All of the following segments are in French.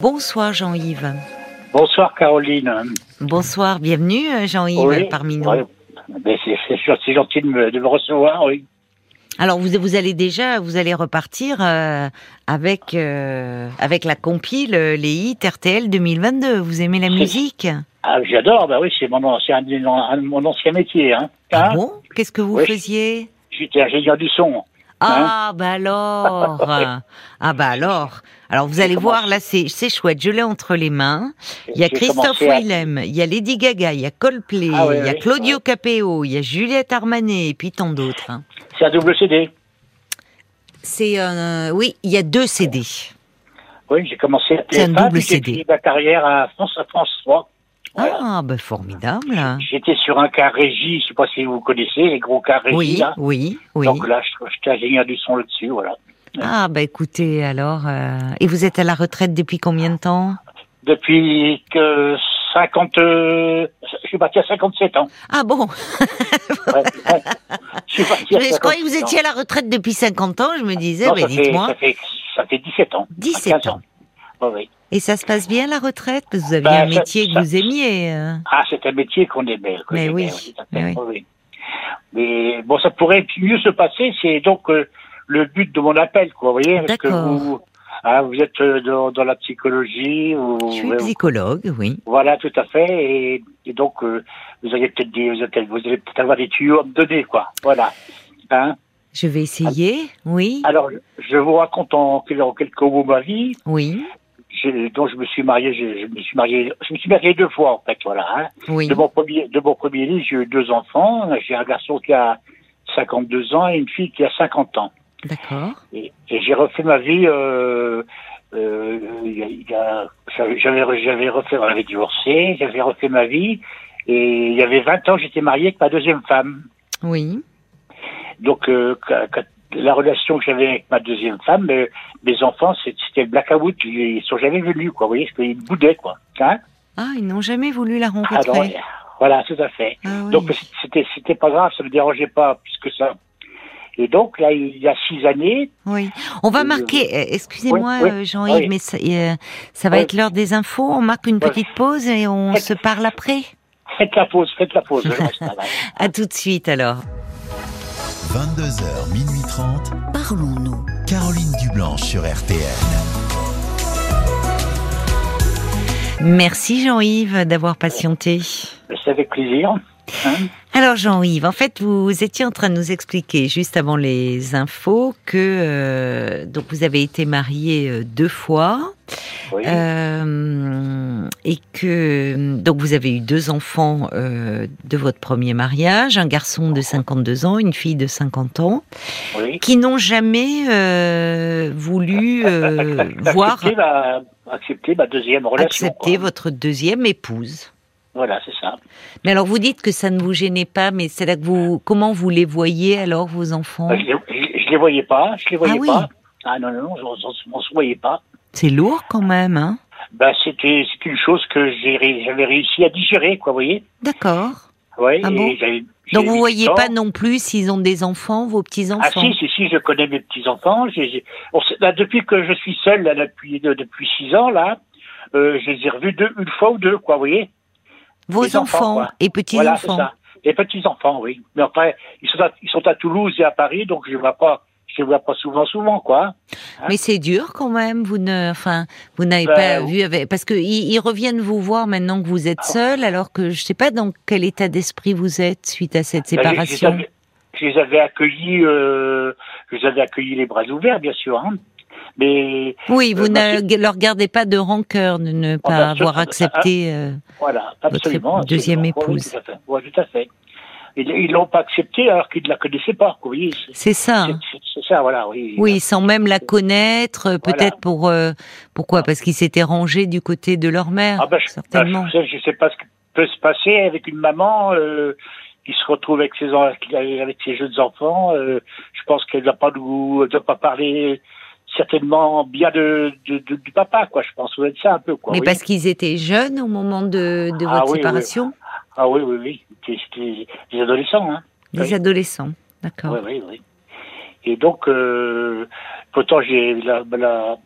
Bonsoir Jean-Yves. Bonsoir Caroline. Bonsoir, bienvenue euh, Jean-Yves Oui, parmi nous. c'est gentil de me, de me recevoir, oui. Alors vous, vous allez déjà, vous allez repartir euh, avec euh, avec la compile les hits RTL 2022. Vous aimez la musique? Ah, j'adore, bah oui, c'est mon, ancien métier. Hein. Ah Hein? bon? Qu'est-ce que vous Oui. faisiez? J'étais ingénieur du son. Ah bah alors Ah bah alors Alors vous allez J'ai voir, là c'est c'est chouette, je l'ai entre les mains. Il y a J'ai Christophe à- Willem, il y a Lady Gaga, il y a Coldplay, Ah il y a Claudio ouais. Capéo, il y a Juliette Armanet et puis tant d'autres. hein. C'est un double CD. C'est euh, oui, il y a deux CD. Oui, j'ai commencé à C'est un TF1, double j'ai CD. fini ma carrière à France, à France 3. Voilà. Ah bah formidable. J'étais sur un car régie, je sais pas si vous connaissez, les gros cars régie, Oui, là. oui, oui. Donc là, je- j'étais ingénieur du son là-dessus, voilà. Ah bah écoutez alors euh, et vous êtes à la retraite depuis combien de temps? Depuis que 50... euh, je suis parti à 57 ans. Ah bon, Ouais, ouais. Je suis parti à je, je croyais que vous 57 ans. étiez à la retraite depuis 50 ans, je me disais Non, mais dites-moi. ça, fait, ça fait 17 ans. 17 15 ans. Oui. Et ça se passe bien la retraite? Parce que vous aviez Bah, un ça- métier que vous aimiez. euh. Ah, c'est un métier qu'on aimait. qu'on Mais aimait, oui, mais oui. Mais bon, ça pourrait mieux se passer. C'est donc euh, le but de mon appel, quoi. Vous voyez, parce que vous, ah, vous êtes euh, dans, dans la psychologie. Vous, Je suis vous- psychologue, oui. voilà, tout à fait. Et, et donc, euh, vous allez peut-être vous, allez, peut-être avoir des tuyaux à me donner, quoi. Voilà. Hein? Je vais essayer, oui, Alors, je vous raconte en quelques mots ma vie. oui, Donc je me suis marié, je, je me suis marié, je me suis marié deux fois en fait, voilà. Hein. oui. De mon premier, de mon premier lit, j'ai eu deux enfants. J'ai un garçon qui a 52 ans et une fille qui a 50 ans. D'accord. Et, et j'ai refait ma vie. Euh, euh, j'avais, j'avais refait, on avait divorcé, j'avais refait ma vie. Et il y avait 20 ans, j'étais marié avec ma deuxième femme. Oui. Donc, euh, la relation que j'avais avec ma deuxième femme, euh, mes enfants, c'était le blackout. Ils sont jamais venus, quoi. Vous voyez, parce qu'ils me boudaient, quoi. Hein Ah, ils n'ont jamais voulu la Ah, rencontrer. voilà, tout à fait. Ah oui. Donc c'était c'était pas grave, ça me dérangeait pas plus que ça. Et donc là, il y a six années, Oui. On va Euh, marquer, euh, excusez-moi oui, oui, Jean-Yves, mais ça, euh, ça va être l'heure des infos. On marque une petite pause et on Faites- se parle après. faites la pause, faites la pause. je reste. À tout de suite alors. 22h, minuit 30. Parlons-nous. Caroline Dublanche sur RTL. Merci Jean-Yves d'avoir patienté. C'est avec plaisir. Hein Alors Jean-Yves, en fait, vous étiez en train de nous expliquer juste avant les infos que euh, donc vous avez été marié euh, deux fois oui. euh, et que donc vous avez eu deux enfants euh, de votre premier mariage, un garçon de 52 ans, une fille de 50 ans, oui. qui n'ont jamais voulu voir Accepter ma, accepter ma deuxième relation. accepter quoi. votre deuxième épouse. Voilà, c'est ça. Mais alors vous dites que ça ne vous gênait pas, mais c'est là que vous comment vous les voyez alors vos enfants? Bah, Je, je les voyais pas, je les voyais oui. pas. Ah non, non, non, on, on se voyait pas. C'est lourd quand même, hein? Bah, c'était c'est une chose que j'avais réussi à digérer, quoi, vous voyez. D'accord. Ouais, Ah bon Donc vous voyez pas non plus s'ils ont des enfants, vos petits Ah enfants. si, si, si, je connais mes on sait- là, depuis que je suis seul, là, depuis, de- depuis six ans, là, euh, je les ai revus deux, une fois ou deux, quoi, vous voyez vos les enfants, et petits Voilà, c'est enfants. ça. Les petits-enfants, oui. Mais enfin, ils sont, à, ils sont à Toulouse et à Paris, donc je ne vois pas, je les vois pas souvent, souvent, quoi. Mais c'est dur quand même. Vous ne, enfin, vous n'avez Ben, pas vu avec, parce que ils, ils reviennent vous voir maintenant que vous êtes seul, alors que je sais pas dans quel état d'esprit vous êtes suite à cette Ben, je- je, les séparation. avais, je les avais accueillis, euh, je les avais accueillis les bras ouverts, bien sûr. Hein. Mais Oui, vous Euh, bah, ne leur gardez pas de rancœur de ne pas ben, avoir ce- accepté. euh, voilà, Votre deuxième absolument. Ouais, oui, épouse. tout à fait. Ouais, tout à fait. Ils l'ont pas accepté alors qu'ils ne la connaissaient pas. C'est- ça. c'est- ça, voilà. Oui. Oui, sans même la connaître, euh, Voilà. peut-être pour euh, pourquoi? Parce qu'ils s'étaient rangés du côté de leur mère, Ah ben, je, certainement. ben, je, je sais pas ce qui peut se passer avec une maman euh, qui se retrouve avec ses avec ses jeunes enfants. euh, je pense qu'elle ne doit pas nous, doit pas parler certainement bien de, de- de- du papa, quoi. Je pense que ça doit être ça un peu, quoi. Mais oui. parce qu'ils étaient jeunes au moment de, de Ah votre oui, oui. séparation, Ah oui, oui, oui. C'était des adolescents, hein. des adolescents. D'accord. Oui, oui, oui. Et donc, euh, pourtant, j'ai la, la,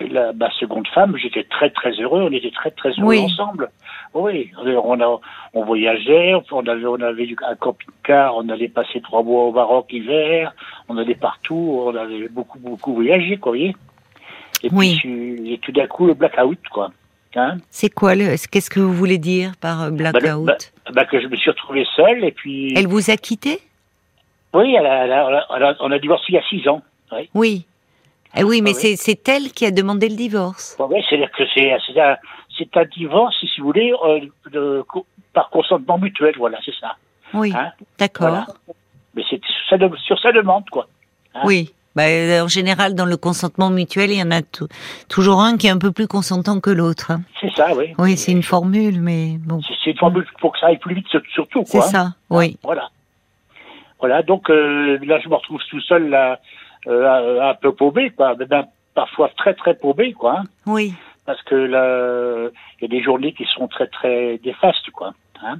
la, ma seconde femme, j'étais très très heureux, on était très très heureux Oui. ensemble. Oui, on, a, on voyageait, on avait, on avait un camping-car, on allait passer trois mois au Maroc hiver, on allait partout, on avait beaucoup beaucoup voyagé, quoi, vous voyez. Et Oui. puis et tout d'un coup le blackout, quoi. Hein C'est quoi le Qu'est-ce que vous voulez dire par euh, Bah, le- blackout? bah, bah, que je me suis retrouvé seul et puis Elle vous a quitté? Oui, elle a- elle a- elle a- on a divorcé il y a six ans. Oui. Oui. Eh oui, mais Ah oui. c'est elle qui a demandé le divorce. Bon, ouais, c'est-à-dire que c'est un, c'est un divorce, si vous voulez, euh, de- par consentement mutuel, voilà, c'est ça. Oui, Hein d'accord. Voilà. Mais c'est sur sa, de- sur sa demande, quoi. Hein Oui. Bah, en général, dans le consentement mutuel, il y en a tou- toujours un qui est un peu plus consentant que l'autre. hein. C'est ça, oui. Oui, c'est une formule, mais bon, C'est c'est une formule pour que ça aille plus vite, sur- surtout, c'est quoi. hein. ça. Oui. Voilà. Voilà, donc euh, là, je me retrouve tout seul, là, euh, un peu paumé, quoi. Parfois très, très paumé, quoi. Oui. Parce que là, il y a des journées qui sont très, très néfastes, quoi. Hein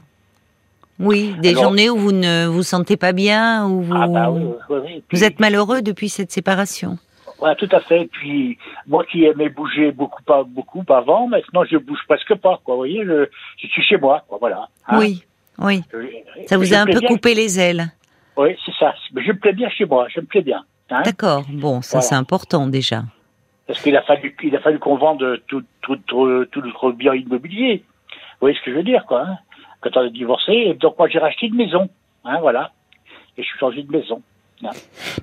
Oui, des Alors- journées où vous ne vous sentez pas bien, où vous, Ah bah oui, oui, oui, oui. Puis- vous êtes malheureux depuis cette séparation. Voilà, tout à fait. Puis moi qui aimais bouger beaucoup, pas beaucoup avant, maintenant je bouge presque pas. Quoi, vous voyez, je, je suis chez moi. Quoi, voilà. Hein Oui, oui. Je- Ça vous a un peu coupé les ailes. Oui, c'est ça. Mais je me plais bien chez moi. Je me plais bien. Hein D'accord. Bon, ça Voilà. c'est important déjà. Parce qu'il a fallu, il a fallu qu'on vende tout, tout, tout, tout notre bien immobilier. Vous voyez ce que je veux dire, quoi. Hein? Quand on a divorcé, donc moi j'ai racheté une maison. Hein, voilà. Et je suis changé de maison.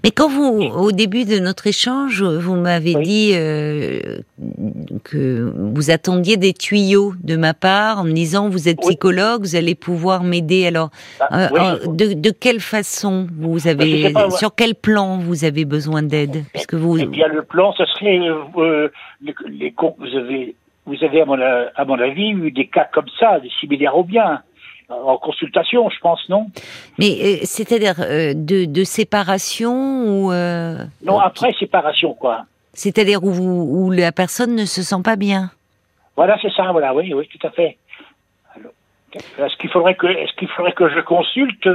Mais quand vous, au début de notre échange, vous m'avez Oui. dit euh, que vous attendiez des tuyaux de ma part en me disant vous êtes Oui. psychologue, vous allez pouvoir m'aider. Alors, Bah, euh, oui, euh, de, de quelle façon vous avez, pas, ouais. sur quel plan vous avez besoin d'aide? Puisque vous, Eh bien, le plan, ce serait, euh, les, vous avez, vous avez à mon, à mon avis eu des cas comme ça, des similaires au bien, en consultation, je pense, non? Mais euh, c'est-à-dire euh, de, de séparation ou euh, Non, après séparation, quoi. c'est-à-dire où, vous- où la personne ne se sent pas bien. Voilà, c'est ça, voilà, oui, oui, tout à fait. Est-ce qu'il faudrait que, est-ce qu'il faudrait que je consulte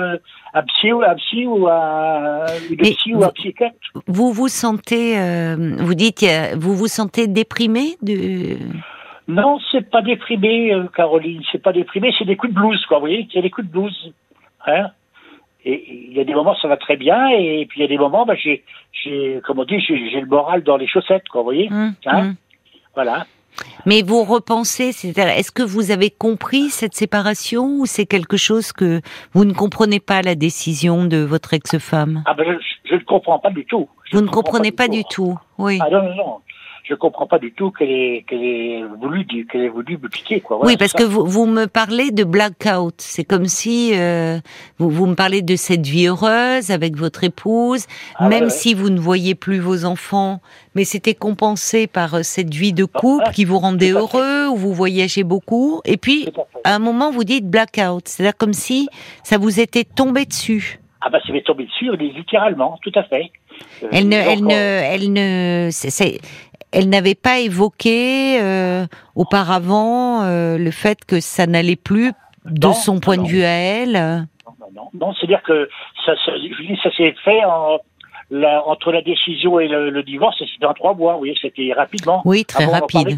un psy ou un psy ou un, une psy ou un psychiatre? Vous vous sentez, vous dites, vous vous sentez déprimé de. Non, c'est pas déprimé, euh, Caroline, c'est pas déprimé, c'est des coups de blues, quoi, vous voyez, c'est des coups de blues. Hein et il y a des moments ça va très bien, et puis il y a des moments, bah, j'ai, j'ai, comme on dit, j'ai, j'ai le moral dans les chaussettes, quoi, vous voyez. Hum, Hein hum. Voilà. Mais vous repensez, c'est-à-dire, est-ce que vous avez compris cette séparation ou c'est quelque chose que vous ne comprenez pas la décision de votre ex-femme? Ah ben, je, je ne comprends pas du tout. Je Vous ne comprenez pas du tout, oui. Ah non, non, non. Je comprends pas du tout qu'elle ait, qu'elle ait voulu, qu'elle ait voulu me piquer, quoi. Voilà, oui, parce que vous, vous me parlez de blackout. C'est comme si euh, vous, vous me parlez de cette vie heureuse avec votre épouse, Ah, même ouais, ouais. si vous ne voyez plus vos enfants, mais c'était compensé par euh, cette vie de couple Ah, qui vous rendait heureux, où vous voyagez beaucoup. Et puis, à un moment, vous dites blackout. C'est-à-dire comme si ça vous était tombé dessus. Ah ben, ça m'est tombé dessus, littéralement, tout à fait. Euh, Elle ne, elle ne, elle ne, c'est- elle n'avait pas évoqué euh, auparavant euh, le fait que ça n'allait plus de Non, son point non. de vue à elle. Non, non, non. C'est-à-dire que ça, ça, ça s'est fait en, la, entre la décision et le, le divorce, c'était en trois mois, voyez, c'était rapidement. Oui, très Avant, rapide.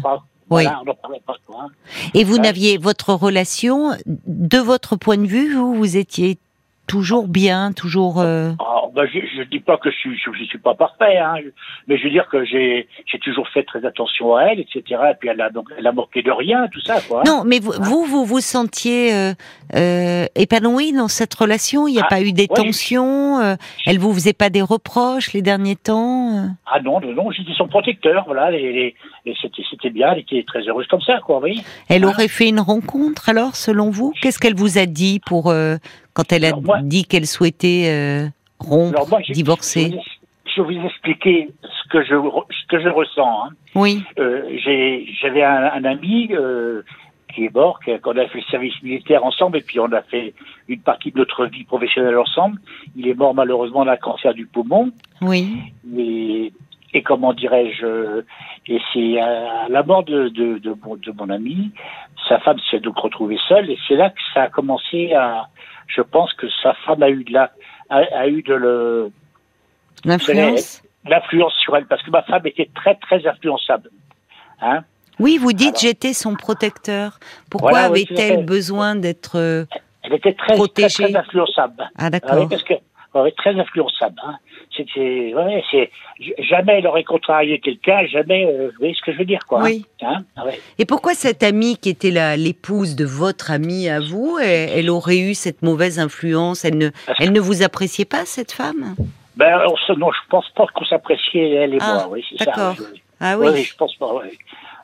Oui. Voilà, pas, hein. Et vous Ouais. n'aviez votre relation, de votre point de vue, vous, vous étiez toujours bien, toujours. euh, Ah, ben, je ne dis pas que je suis, je, je suis pas parfait, hein, je- mais je veux dire que j'ai j'ai toujours fait très attention à elle, etc. Et puis elle a donc elle a manqué de rien, tout ça, quoi. Non, mais vous, vous, vous vous sentiez euh, euh, épanoui dans cette relation? Il n'y a Ah, pas eu des ouais. tensions. euh, elle vous faisait pas des reproches les derniers temps. euh? Ah non, non, non, j'étais son protecteur, voilà, et, et- c'était c'était bien, elle était très heureuse comme ça, quoi, vous voyez. Elle Ah. aurait fait une rencontre alors, selon vous? Qu'est-ce qu'elle vous a dit pour euh, quand elle a moi- dit qu'elle souhaitait euh, rompre, Alors moi, je- divorcer Je vais vous expliquer ce que je ce que je ressens. hein. Oui, Euh, J'avais un, un ami euh, qui est mort, qu'on a fait le service militaire ensemble, et puis on a fait une partie de notre vie professionnelle ensemble. Il est mort malheureusement d'un cancer du poumon. oui, Et, et comment dirais-je euh, Et c'est à la mort de, de, de, mon, de mon ami, sa femme s'est donc retrouvée seule, et c'est là que ça a commencé à. Je pense que sa femme a eu de la, a, a eu de le, l'influence. l'influence sur elle, parce que ma femme était très très influençable. Hein Oui, vous dites Alors- j'étais son protecteur. Pourquoi Voilà, avait-elle besoin d'être euh, Elle était très, très, Protégée? très influençable. Ah Ah oui, d'accord. parce que ouais, très influençable. Hein. C'était, ouais, c'est j- jamais elle aurait contrarié quelqu'un, jamais. euh, vous voyez ce que je veux dire, quoi. Oui. Hein ouais. Et pourquoi cette amie qui était la- l'épouse de votre amie à vous, elle, elle aurait eu cette mauvaise influence? Elle ne, Parce elle ne vous appréciait pas cette femme? Ben, on se- non, je pense pas qu'on s'appréciait elle et Ah, moi. Oui, c'est ça. d'accord. oui. Ah Oui, oui. oui, je pense pas. ouais.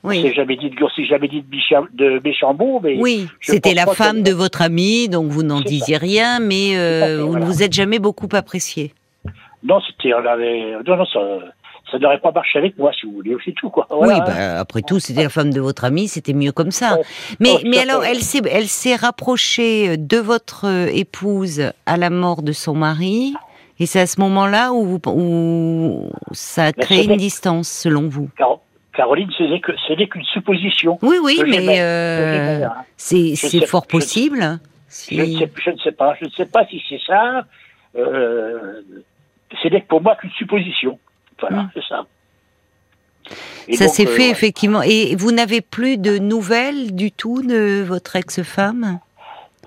Oui. s'est jamais dit de, s'est jamais dit de, bicha- mais Oui, c'était la femme que- de votre amie, donc vous n'en C'est disiez rien, mais euh, fait, vous voilà. ne vous êtes jamais beaucoup apprécié. non, c'était, on avait, non, non, ça, ça n'aurait pas marché avec moi, si vous voulez, c'est tout, quoi. Oui, bah, après tout, c'était la femme de votre amie, c'était mieux comme ça. Mais, mais alors, elle s'est, elle s'est rapprochée de votre euh, épouse à la mort de son mari, et c'est à ce moment-là où, vous- où ça a créé c'est- une distance, selon vous? Caroline, ce n'est qu'une supposition. Oui, oui, mais euh, hein. c'est, fort je- possible. Si- Je ne sais, je ne sais pas, je ne sais pas si c'est ça. Euh, ce n'est pour moi qu'une supposition. Voilà, Mm. c'est ça. Et ça s'est euh, fait effectivement. Et vous n'avez plus de nouvelles du tout de votre ex-femme?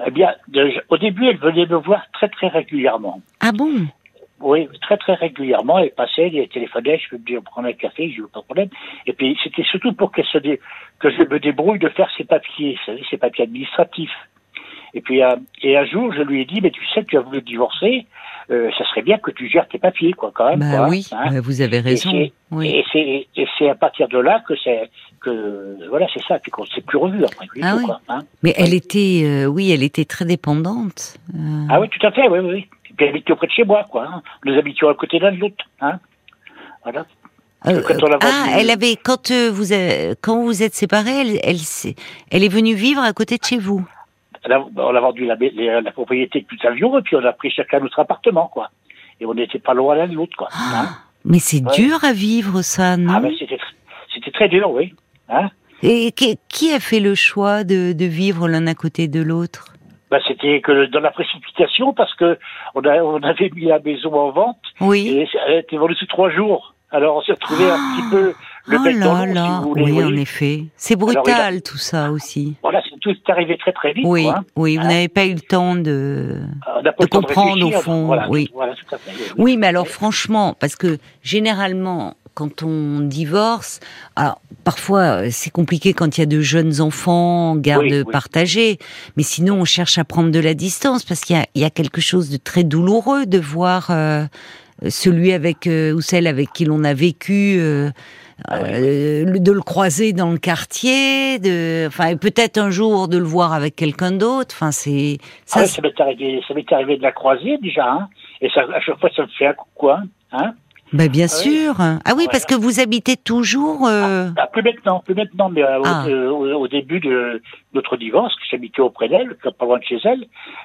Eh bien, de- au début, elle venait me voir très très régulièrement. Ah bon? Oui, très très régulièrement. Elle passait, elle téléphonait, je peux me dire prendre un café, je veux pas de problème. Et puis c'était surtout pour qu'elle se dé- que je me débrouille de faire ses papiers, vous savez, ses papiers administratifs. Et puis euh, et un jour, je lui ai dit, mais tu sais, tu as voulu divorcer, euh, ça serait bien que tu gères tes papiers, quoi, quand même. Bah quoi, oui, hein. bah, vous avez raison. Et c'est à partir de là que c'est que voilà, c'est ça, puis qu'on s'est plus revu après. Ah tout, oui. quoi, hein. Mais elle était, euh, oui, elle était très dépendante. Euh, Ah oui, tout à fait, oui, oui. Elle habitait auprès de chez moi, quoi. Hein. Nous habitions à côté l'un de l'autre, hein. Voilà. Euh, quand on l'a ah, elle avait quand euh, vous avez- quand vous êtes séparés, elle, elle, elle est venue vivre à côté de chez vous. On a, on a vendu la, la propriété que nous avions et puis on a pris chacun notre appartement, quoi. Et on n'était pas loin l'un de l'autre, quoi. hein. Mais c'est Ouais. dur à vivre ça, non Ah ben c'était c'était très dur, oui. Hein Et qui, qui a fait le choix de, de vivre l'un à côté de l'autre? Ben, c'était que dans la précipitation parce que on, a, on avait mis la maison en vente Oui. et elle était vendue sous trois jours. Alors on s'est retrouvé un petit peu le oh bec dans là l'eau, si là, vous voulez. oui, en effet. C'est a- brutal tout ça aussi. Voilà, c'est tout est arrivé très très vite. Oui, quoi, hein. oui, vous Hein n'avez pas eu le temps de. Pas de comprendre, au fond, Voilà, oui. voilà, tout à fait. oui. Oui, mais alors franchement, parce que généralement, quand on divorce, alors parfois euh, c'est compliqué quand il y a de jeunes enfants, garde Oui, oui. partagée, mais sinon on cherche à prendre de la distance parce qu'il y a, il y a quelque chose de très douloureux de voir euh, celui avec euh, ou celle avec qui l'on a vécu. euh, Ah de le croiser dans le quartier, de, enfin, peut-être un jour de le voir avec quelqu'un d'autre. Enfin, c'est ça. Ah oui, ça m'est arrivé, ça m'est arrivé de la croiser déjà, hein. Et ça, à chaque fois, ça me fait un coucou, hein. hein Bah, bien Ah oui. sûr. Ah oui, parce que vous habitez toujours. euh, Ah, plus maintenant, plus maintenant, mais euh, au- Ah. au, au début de notre divorce, que j'habitais auprès d'elle, pas loin de chez elle,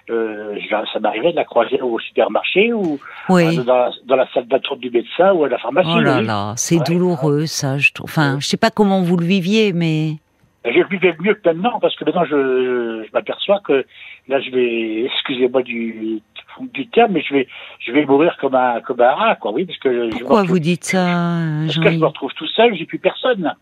euh, ça m'arrivait de la croiser au supermarché ou Oui. euh, dans, la, dans la salle d'attente du médecin ou à la pharmacie. Oh là oui. là, c'est Ouais. douloureux ça, je trouve. Enfin, je sais pas comment vous le viviez, mais Et Je le vivais mieux que maintenant, parce que maintenant, je, je m'aperçois que là, je vais, excusez-moi du, du terme, mais je vais, je vais mourir comme un, comme un rat, quoi, oui, parce que pourquoi vous dites ça, Parce que je me retrouve tout seul, j'ai plus personne.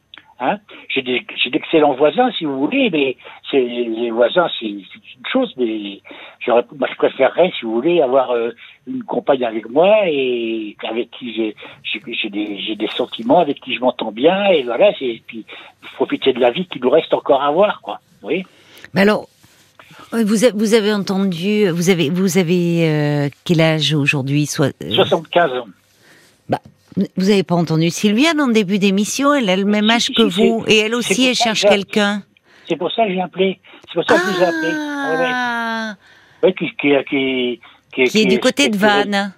Hein j'ai des, j'ai d'excellents voisins, si vous voulez, mais c'est, les voisins, c'est, une chose, mais j'aurais, moi, je préférerais, si vous voulez, avoir euh, une compagne avec moi et avec qui j'ai, j'ai, des, j'ai des sentiments, avec qui je m'entends bien, et voilà, c'est, puis profiter de la vie qu'il nous reste encore à voir, quoi. Oui. Mais alors, vous, a- vous avez entendu, vous avez, vous avez euh, quel âge aujourd'hui Soit, euh, 75 ans. Vous avez pas entendu Sylvia dans le début d'émission Elle a le même âge si, que si, vous, et elle aussi, elle cherche quelqu'un. C'est pour ça que j'ai appelé. C'est pour ça que je vous ai appelé. Ouais, ouais. Ah, Ouais, qui, qui, qui, qui, qui est du côté de Vannes.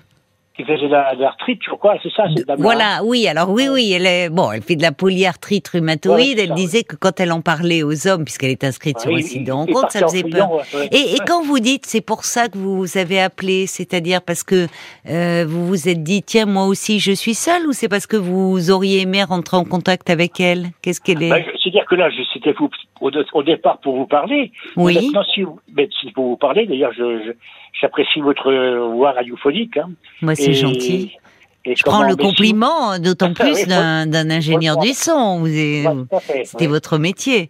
Qui faisait de l'arthrite, je crois, c'est ça, cette. Voilà, oui, alors oui, oui, elle est, bon, elle fait de la polyarthrite rhumatoïde. Ouais, elle ça, disait que quand elle en parlait aux hommes, puisqu'elle est inscrite sur Ouais, un il- site de rencontre, ça faisait peur. Et, et quand vous dites, c'est pour ça que vous avez appelé, c'est-à-dire parce que euh, vous vous êtes dit, tiens, moi aussi, je suis seule, ou c'est parce que vous auriez aimé rentrer en contact avec elle? Qu'est-ce qu'elle est? Bah, je- C'est-à-dire que là, je- c'était vous- au, au départ pour vous parler. Oui. Maintenant, si, vous, mais si pour vous parler, d'ailleurs, je, j'apprécie votre voix radiophonique. Hein, Moi, c'est Et- gentil. Et Je prends le compliment, d'autant Oui, plus oui. d'un d'un ingénieur du son. Vous avez- fait, C'était votre métier.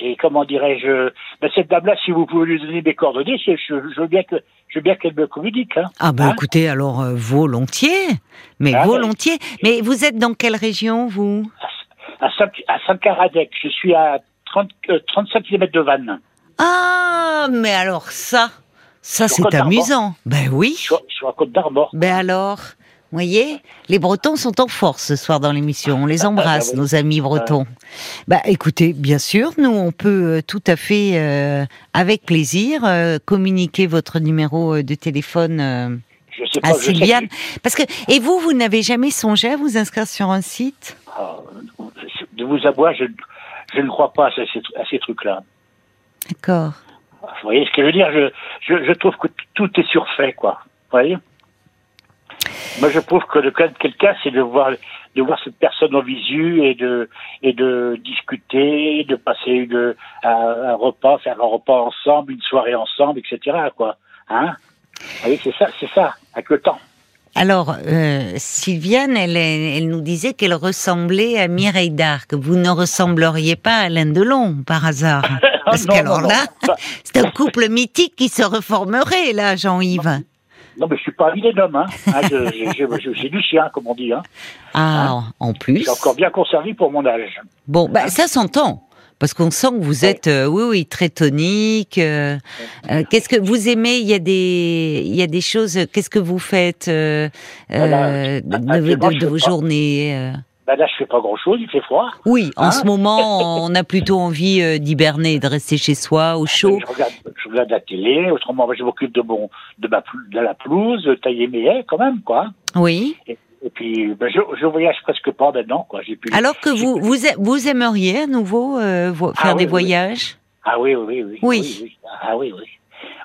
Et comment dirais-je ben, Cette dame-là, si vous pouvez lui donner mes coordonnées, je, veux bien que je veux bien qu'elle me communique. Hein. Ah ben Hein écoutez, alors euh, volontiers, mais Ah, volontiers. Mais vous êtes dans quelle région, vous? À Saint-Caradec, je suis à 30, euh, 35 km de Vannes. Ah, mais alors ça, ça Sur Côte c'est d'Armor. amusant. Ben oui. Je suis à Côte d'Armor. Ben alors, vous voyez, les Bretons sont en force ce soir dans l'émission. On les embrasse, Ah, oui. nos amis bretons. Bah écoutez, bien sûr, nous on peut euh, tout à fait, euh, avec plaisir, euh, communiquer votre numéro euh, de téléphone euh, Je sais pas. à je sais Sylviane. Parce que et vous, vous n'avez jamais songé à vous inscrire sur un site? Ah, de vous avouer, je, je ne crois pas à ces, à ces trucs-là. D'accord. Vous voyez ce que je veux dire? Je, je, je trouve que tout est surfait, quoi. Vous voyez? Moi, je trouve que le cas de quelqu'un, c'est de voir, de voir cette personne en visu et de, et de discuter, de passer une, un, un repas, faire un repas ensemble, une soirée ensemble, etc., quoi. Hein? Vous voyez, c'est ça, c'est ça, avec le temps. Alors, euh, Sylviane, elle, elle nous disait qu'elle ressemblait à Mireille d'Arc. Vous ne ressembleriez pas à Alain Delon, par hasard. Parce Non, qu'alors non, là, non. c'est un couple mythique qui se reformerait, là, Jean-Yves. Non, mais je suis pas un homme, hein. Hein, je- je- je- je- J'ai du chien, comme on dit, hein. Ah, en Je plus. suis encore bien conservé pour mon âge. Bon, bah, ça s'entend. Parce qu'on sent que vous êtes, euh, oui, oui, très tonique. euh, euh, qu'est-ce que vous aimez? Il y a des, il y a des choses. Qu'est-ce que vous faites euh, Voilà. euh, de, de- Actuellement, de- de vos journées Ben là, je fais pas grand-chose, il fait froid. Oui, en Hein? ce moment, on a plutôt envie d'hiberner, de rester chez soi, au chaud. Je regarde, je regarde la télé, autrement, je m'occupe de mon, de ma, de la pelouse, de tailler mes haies, quand même, quoi. Oui. Et, et puis, ben, je, je voyage presque pas maintenant, quoi. Alors que vous, vous, a- vous aimeriez à nouveau euh, Ah faire oui, des oui. voyages? Ah oui, oui, oui. Oui. Ah oui, oui.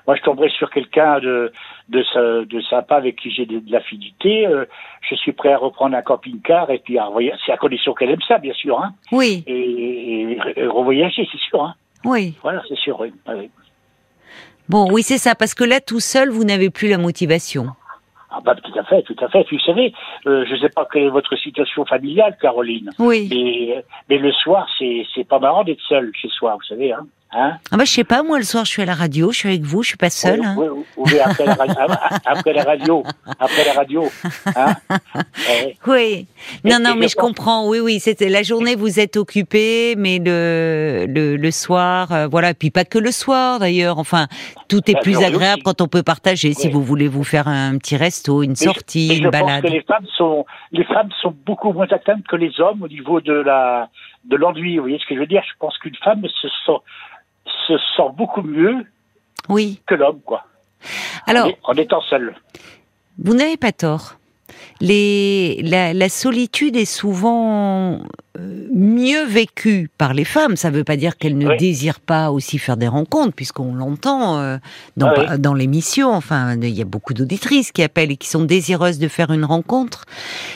Moi, je tomberais sur quelqu'un de, de, de sympa avec qui j'ai de, de l'affinité. euh, je suis prêt à reprendre un camping-car et puis à revoyager. C'est à condition qu'elle aime ça, bien sûr, hein. Oui, Et, et- et revoyager, c'est sûr, hein. oui. Voilà, c'est sûr, oui. Ah oui. Bon, oui, c'est ça, parce que là, tout seul, vous n'avez plus la motivation. Ah bah, tout à fait, tout à fait. Puis, vous savez, euh, je ne sais pas quelle est votre situation familiale, Caroline. Oui. Mais, mais le soir, c'est c'est pas marrant d'être seul chez soi, vous savez, hein. Hein Ah bah, je sais pas, moi, le soir, je suis à la radio, je suis avec vous, je suis pas seule. Oui, hein. oui, oui, oui, après, la, ra- après la radio, après la radio, hein. Oui. Et- Non, non, et mais je je pense- comprends. Oui, oui. C'était la journée, vous êtes occupé, mais le le, le soir, euh, voilà. Puis pas que le soir, d'ailleurs. Enfin, tout est La plus agréable aussi. quand on peut partager. Si vous voulez vous faire un petit resto, une mais je- sortie, je une pense balade. que les femmes sont, les femmes sont beaucoup moins atteintes que les hommes au niveau de la, de l'ennui. Vous voyez ce que je veux dire? Je pense qu'une femme se sent, se sent beaucoup mieux Oui. que l'homme, quoi. Alors, en, étant seul. Vous n'avez pas tort. Les, la, la solitude est souvent euh, mieux vécue par les femmes. Ça ne veut pas dire qu'elles ne Oui. désirent pas aussi faire des rencontres, puisqu'on l'entend euh, dans, Ah oui. dans l'émission. Enfin, il y a beaucoup d'auditrices qui appellent et qui sont désireuses de faire une rencontre.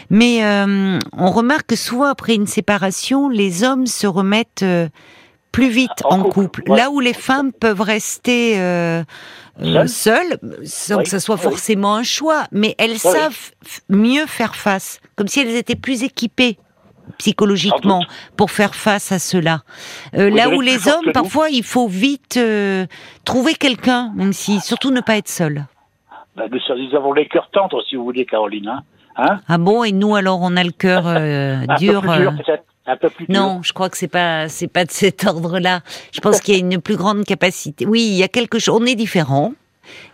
Mais euh, on remarque que souvent après une séparation, les hommes se remettent euh, plus vite En en, couple, couple. ouais. Là où les femmes peuvent rester euh, euh, seules, sans Oui, que ce soit oui. forcément un choix, mais elles savent mieux faire face, comme si elles étaient plus équipées psychologiquement pour faire face à cela. Euh, là où les hommes, parfois, il faut vite euh, trouver quelqu'un, même si surtout ne pas être seul. Ben, sommes- nous avons les cœurs tendres, si vous voulez, Caroline. Hein, hein Ah bon Et nous, alors, on a le cœur euh, un dur. peu plus dur, euh, peut-être. Un peu plus dur. Non, je crois que c'est pas c'est pas de cet ordre-là. Je pense qu'il y a une plus grande capacité. Oui, il y a quelque chose. On est différents.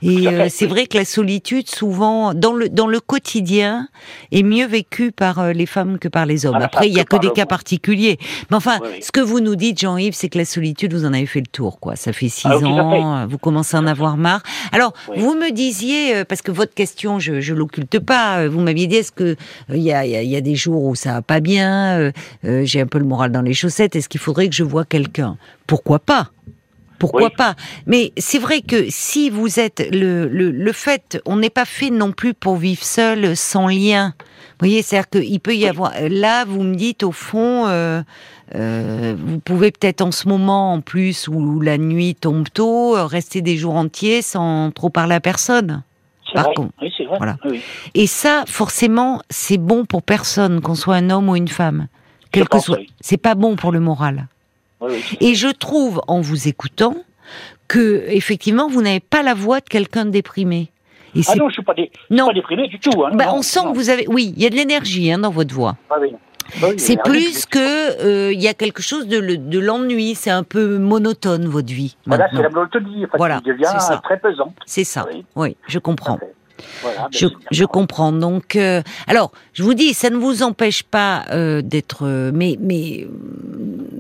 Et euh, c'est vrai que la solitude, souvent, dans le dans le quotidien, est mieux vécue par euh, les femmes que par les hommes. Ah, Après, il y a que des cas particuliers. Mais enfin, Oui, oui. ce que vous nous dites, Jean-Yves, c'est que la solitude, vous en avez fait le tour, quoi. Ça fait six Ah, ans, vous commencez à en avoir marre. Alors, Oui. vous me disiez, euh, parce que votre question, je je l'occulte pas. euh, Vous m'aviez dit, est-ce que euh, il y a il y a, y a des jours où ça va pas bien, euh, j'ai un peu le moral dans les chaussettes. Est-ce qu'il faudrait que je voie quelqu'un? Pourquoi pas? Pourquoi Oui. pas? Mais c'est vrai que si vous êtes le, le, le fait, on n'est pas fait non plus pour vivre seul, sans lien. Vous voyez, c'est-à-dire qu'il peut y avoir. Là, vous me dites au fond, euh, euh, vous pouvez peut-être en ce moment, en plus où la nuit tombe tôt, euh, rester des jours entiers sans trop parler à personne. Par vrai. contre. Oui, c'est vrai. Voilà. Oui. Et ça, forcément, c'est bon pour personne, qu'on soit un homme ou une femme. Quel que pense, soit. C'est pas bon pour le moral. Oui, oui. Et je trouve, en vous écoutant, que effectivement, vous n'avez pas la voix de quelqu'un de déprimé. Et Ah non, je suis pas, dé... je suis pas déprimé du tout. Hein. bah, Non, on sent non. que vous avez. Oui, il y a de l'énergie hein, dans votre voix. Ah oui. Oui, C'est plus que euh, il y a quelque chose de, le- de l'ennui. C'est un peu monotone votre vie. Voilà, c'est la monotonie, en fait, Voilà, devient très pesante. C'est ça. Oui. Oui, je comprends. Voilà, ben, Je, comprends. Donc, euh, alors, je vous dis, ça ne vous empêche pas euh, d'être, euh, mais, mais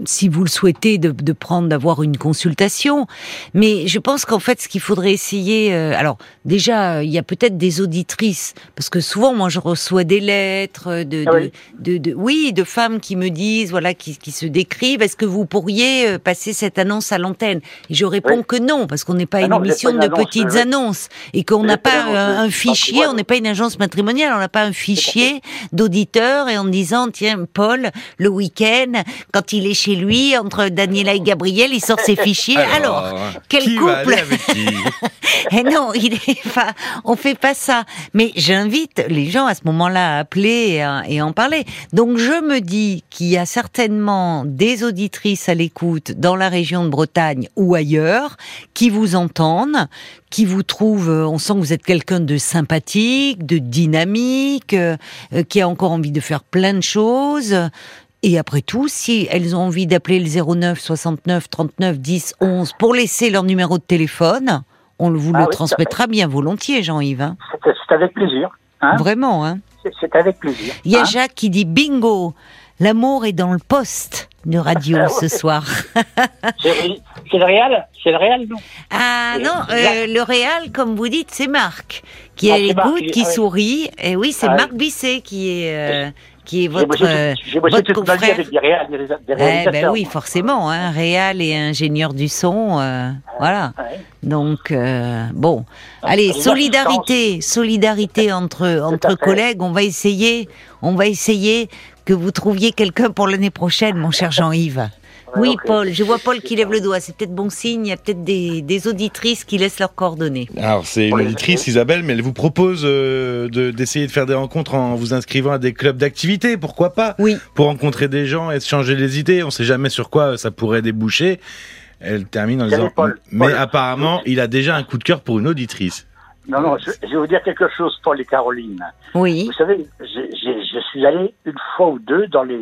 si vous le souhaitez, de, de prendre, d'avoir une consultation. Mais je pense qu'en fait, ce qu'il faudrait essayer, alors déjà, il y a peut-être des auditrices, parce que souvent, moi, je reçois des lettres de, Ah de, oui. de, de- oui, de femmes qui me disent, voilà, qui, qui se décrivent. Est-ce que vous pourriez passer cette annonce à l'antenne? Et je réponds Oui. que non, parce qu'on n'est pas Ah une non, émission pas une de annonce, petites annonces et qu'on n'a pas un, un fichier, on n'est pas une agence matrimoniale, on n'a pas un fichier d'auditeurs et en disant tiens Paul le week-end quand il est chez lui entre Daniela et Gabriel il sort ses fichiers alors, quel qui couple va aller avec qui Eh non, il est pas, on fait pas ça. Mais j'invite les gens à ce moment-là à appeler et, à- et en parler. Donc je me dis qu'il y a certainement des auditrices à l'écoute dans la région de Bretagne ou ailleurs qui vous entendent, qui vous trouvent, euh, on sent que vous êtes quelqu'un de sympathique, de dynamique, euh, euh, qui a encore envie de faire plein de choses. Et après tout, si elles ont envie d'appeler le 09 69 39 10 11 pour laisser leur numéro de téléphone, on vous Ah le oui, transmettra bien volontiers, Jean-Yves. hein. C'est avec plaisir. Hein Vraiment, hein. C'est- C'est avec plaisir. Il y a hein. Jacques qui dit bingo, l'amour est dans le poste de radio Ah ce soir. C'est le Real C'est le Real, non Ah Et non, euh, le Réal, comme vous dites, c'est Marc qui Ah, qui ah sourit. Et oui, c'est Ah. Marc Bisset qui est euh, qui est votre euh, J'ai bossé votre confrère. avec des, réal, des, réa- des Eh ben oui, forcément, hein, Réal et ingénieur du son, euh, voilà. Donc euh, bon, allez, solidarité, solidarité entre entre collègues. On va essayer, on va essayer que vous trouviez quelqu'un pour l'année prochaine, mon cher Jean-Yves. Oui. Paul, je vois Paul qui lève le doigt. C'est peut-être bon signe. Il y a peut-être des, des auditrices qui laissent leurs coordonnées. Alors, c'est une auditrice, Isabelle, mais elle vous propose euh, de- d'essayer de faire des rencontres en vous inscrivant à des clubs d'activité, pourquoi pas? Oui. Pour rencontrer des gens et se changer les idées. On sait jamais sur quoi ça pourrait déboucher. Elle termine en disant Paul, Mais Paul, apparemment, il a déjà un coup de cœur pour une auditrice. Non, non, je, je vais vous dire quelque chose, Paul et Caroline. Oui. Vous savez, j'ai- je suis allé une fois ou deux dans les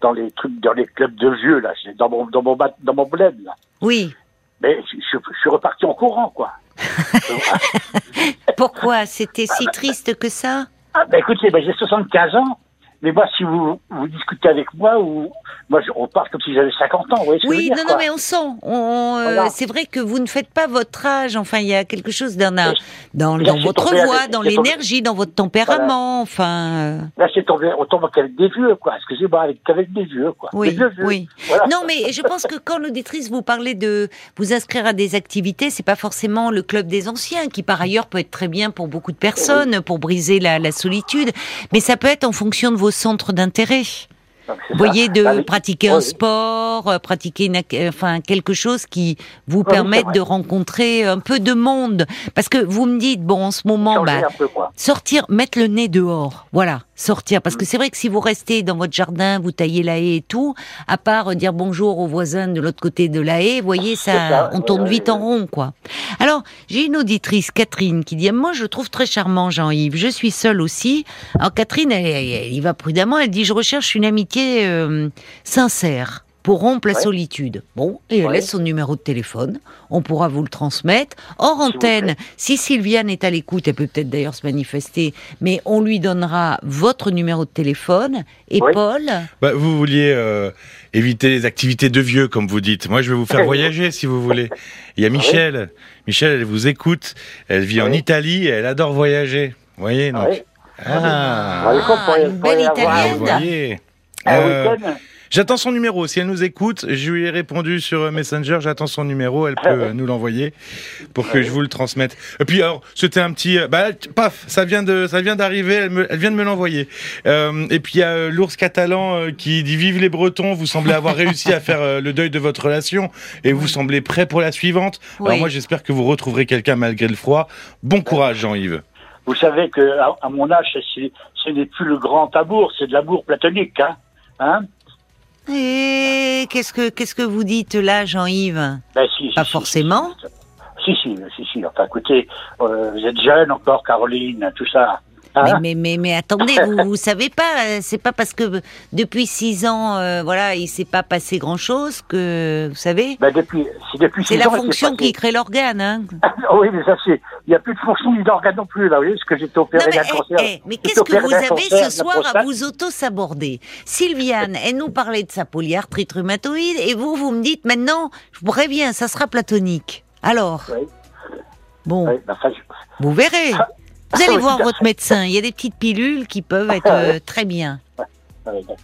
dans les trucs, dans les clubs de vieux là, dans mon dans mon dans mon bled là. Oui. Mais je, je- je suis reparti en courant quoi. Pourquoi C'était si triste que ça? Ah, ben écoutez, ben, j'ai 75 ans. Mais moi, si vous, vous discutez avec moi, ou moi, on parle comme si j'avais 50 ans. Vous voyez ce que je veux Oui, dire, non, non, mais on sent. On, euh, Voilà. C'est vrai que vous ne faites pas votre âge. Enfin, il y a quelque chose d'un un- dans, Là, dans votre voix, avec- dans l'énergie, dans votre tempérament. Enfin, euh, Là, c'est tombé, on tombe qu'avec des vieux, quoi. Excusez-moi, avec, des vieux, quoi. oui, Des vieux oui. Voilà. Non, mais je pense que quand l'auditrice vous parlait de vous inscrire à des activités, c'est pas forcément le club des anciens, qui par ailleurs peut être très bien pour beaucoup de personnes, pour briser la, la solitude, mais ça peut être en fonction de vos centres d'intérêt. Vous voyez, de Ah oui. pratiquer Oui, un sport, euh, pratiquer une, euh, enfin quelque chose qui vous oui, permette de rencontrer un peu de monde. Parce que vous me dites, bon, en ce moment, bah, peu, sortir, mettre le nez dehors, voilà, sortir. Parce que c'est vrai que si vous restez dans votre jardin, vous taillez la haie et tout, à part euh, dire bonjour aux voisins de l'autre côté de la haie, vous voyez, ça, ça, on tourne vite en rond, quoi. Alors, j'ai une auditrice, Catherine, qui dit, moi, je trouve très charmant, Jean-Yves. Je suis seule aussi. Alors, Catherine, elle, elle- elle y va prudemment. Elle dit, je recherche une amitié euh, sincère pour rompre la Ouais. solitude. Bon, et elle Ouais. laisse son numéro de téléphone. On pourra vous le transmettre. Hors vous antenne, si Sylviane est à l'écoute, elle peut peut-être d'ailleurs se manifester, mais on lui donnera votre numéro de téléphone. Et. Paul, Bah, vous vouliez euh, éviter les activités de vieux, comme vous dites. Moi, je vais vous faire voyager si vous voulez. Il y a Michel. Michel, elle vous écoute. Elle vit en. Italie et elle adore voyager. Vous voyez, donc. Oui. Ah, Ouais, comme pour- une belle vous italienne. un- voyez. Euh. J'attends son numéro. Si elle nous écoute, je lui ai répondu sur Messenger. J'attends son numéro. Elle peut nous l'envoyer pour que je vous le transmette. Et puis alors, c'était un petit. euh, Bah, paf, ça vient de, ça vient d'arriver. Elle, me- elle vient de me l'envoyer. Euh, et puis il y a euh, l'ours catalan euh, qui dit vive les Bretons. Vous semblez avoir réussi à faire le deuil de votre relation et vous semblez prêt pour la suivante. Alors moi, j'espère que vous retrouverez quelqu'un malgré le froid. Bon courage, Jean-Yves. Vous savez que à, à mon âge, ce n'est plus le grand amour, c'est de l'amour platonique. Hein hein Et qu'est-ce que qu'est-ce que vous dites là, Jean-Yves Ben, si, si, Pas si, forcément. Si, si, si, si. Enfin, écoutez, euh, vous êtes jeune encore, Caroline, tout ça. Mais, Hein mais, mais, mais attendez, vous, vous savez pas, euh, c'est pas parce que depuis six ans, euh, voilà, il s'est pas passé grand chose que, vous savez, ben, depuis, si depuis c'est la ans, fonction qui crée l'organe, hein. oui, mais ça, c'est. Il n'y a plus de fonction ni d'organe non plus, là, vous voyez, parce que j'ai Non, opéré mais, eh, cancer. eh, mais qu'est-ce que vous avez ce soir à vous auto-saborder? Sylviane, elle nous parlait de sa polyarthrite rhumatoïde, et vous, vous me dites maintenant, je vous préviens, ça sera platonique. Alors, Oui. bon, Oui, ben, enfin, je- vous verrez. Vous allez Oui, voir votre médecin, il y a des petites pilules qui peuvent être euh, très bien.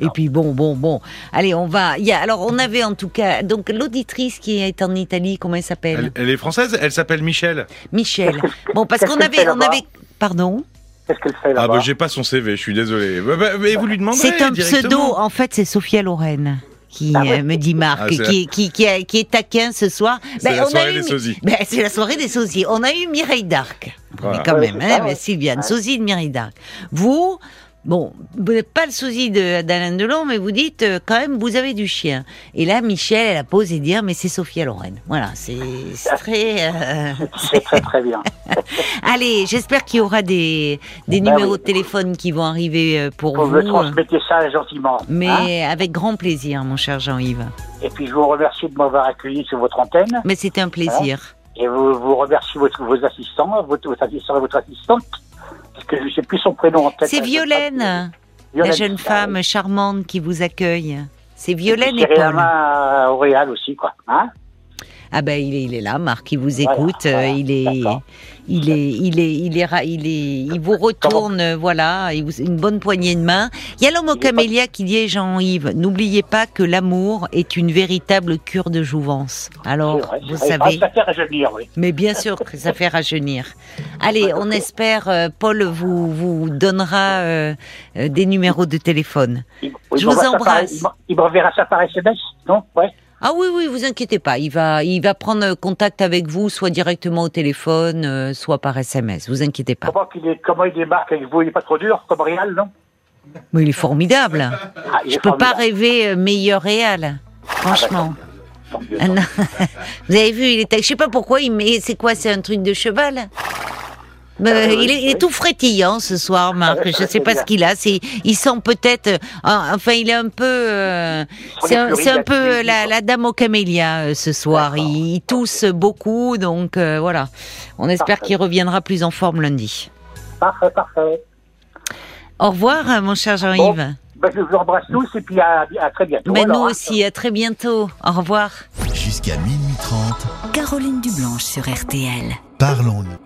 Et puis bon, bon, bon. Allez, on va. Il y a, alors, on avait en tout cas donc l'auditrice qui est en Italie. Comment elle s'appelle? Elle, elle est française. Elle s'appelle Michel. Michel. Bon, parce qu'on avait, on avait. Pardon? Qu'est-ce qu'elle fait Ah bah j'ai pas son CV. Je suis désolé. Bah, bah, mais vous lui demanderez C'est un pseudo. En fait, c'est Sophia Loren qui Ah ouais. euh, me dit Marc, Ah, qui, qui, qui, a- qui est taquin ce soir? C'est la on a soirée eu des sosies. Ben, c'est la soirée des sosies. On a eu Mireille d'Arc. Voilà. Mais quand Ouais, même, ça, hein, ouais. Sylviane, Ouais. sosie de Mireille d'Arc. Vous, bon, vous n'êtes pas le sosie de- d'Alain Delon, mais vous dites euh, quand même, vous avez du chien. Et là, Michel, elle a posé dire, mais c'est Sophia Loren. Voilà, c'est très. euh, C'est très très bien. Allez, j'espère qu'il y aura des, des Ben numéros oui. de téléphone qui vont arriver euh, pour Vous vous. me transmettez ça gentiment. hein. Mais avec grand plaisir, mon cher Jean-Yves. Et puis je vous remercie de m'avoir accueilli sur votre antenne. Mais c'était un plaisir. Et vous, vous remercie votre, vos assistants, votre, votre assistant et votre assistante. Que je ne sais plus son prénom en tête. C'est sais Violaine, pas. la Violaine, jeune femme charmante qui vous accueille. C'est. Violaine et la Paul. aussi, quoi. Hein Ah ben il est, il est là, Marc, il vous Voilà, écoute, voilà, euh, il est. il est, il est, il est, il est, il vous retourne, voilà, une bonne poignée de main. Il y a l'homme au camélia qui dit Jean-Yves, n'oubliez pas que l'amour est une véritable cure de jouvence. Alors, vous savez, Ah, Ça fait rajeunir, oui. mais bien sûr que ça fait rajeunir. Allez, on espère, euh, Paul vous vous donnera euh, euh, des numéros de téléphone. Je vous embrasse. il Il m'enverra ça par SMS, non? Ouais. Ah oui, oui, vous inquiétez pas. Il va, il va prendre contact avec vous, soit directement au téléphone, euh, soit par SMS. Vous inquiétez pas. Comment, est, comment il débarque avec vous? Il n'est pas trop dur, comme Réal, non? Mais il est formidable. Ah, il Je est peux pas rêver euh, meilleur réal. Franchement. Ah. Vous avez vu, il est. Je sais pas pourquoi il met. C'est quoi C'est un truc de cheval? Ben, Ah, il, est, il est oui. tout frétillant ce soir, Marc. ouais, Je ça, sais pas bien. ce qu'il a. C'est, il sent peut-être. euh, Enfin, il est un peu. euh, c'est, un, peu la, dame au camélia euh, ce soir. Il, il tousse beaucoup, donc euh, voilà. On espère Parfait. qu'il reviendra plus en forme lundi. Parfait, parfait. Au revoir, euh, mon cher Jean-Yves. Ben, je vous embrasse tous et puis à, à très bientôt. Mais alors, nous hein. aussi. À très bientôt. Au revoir. Jusqu'à minuit 30, Caroline Dublanche sur RTL. parlons-nous.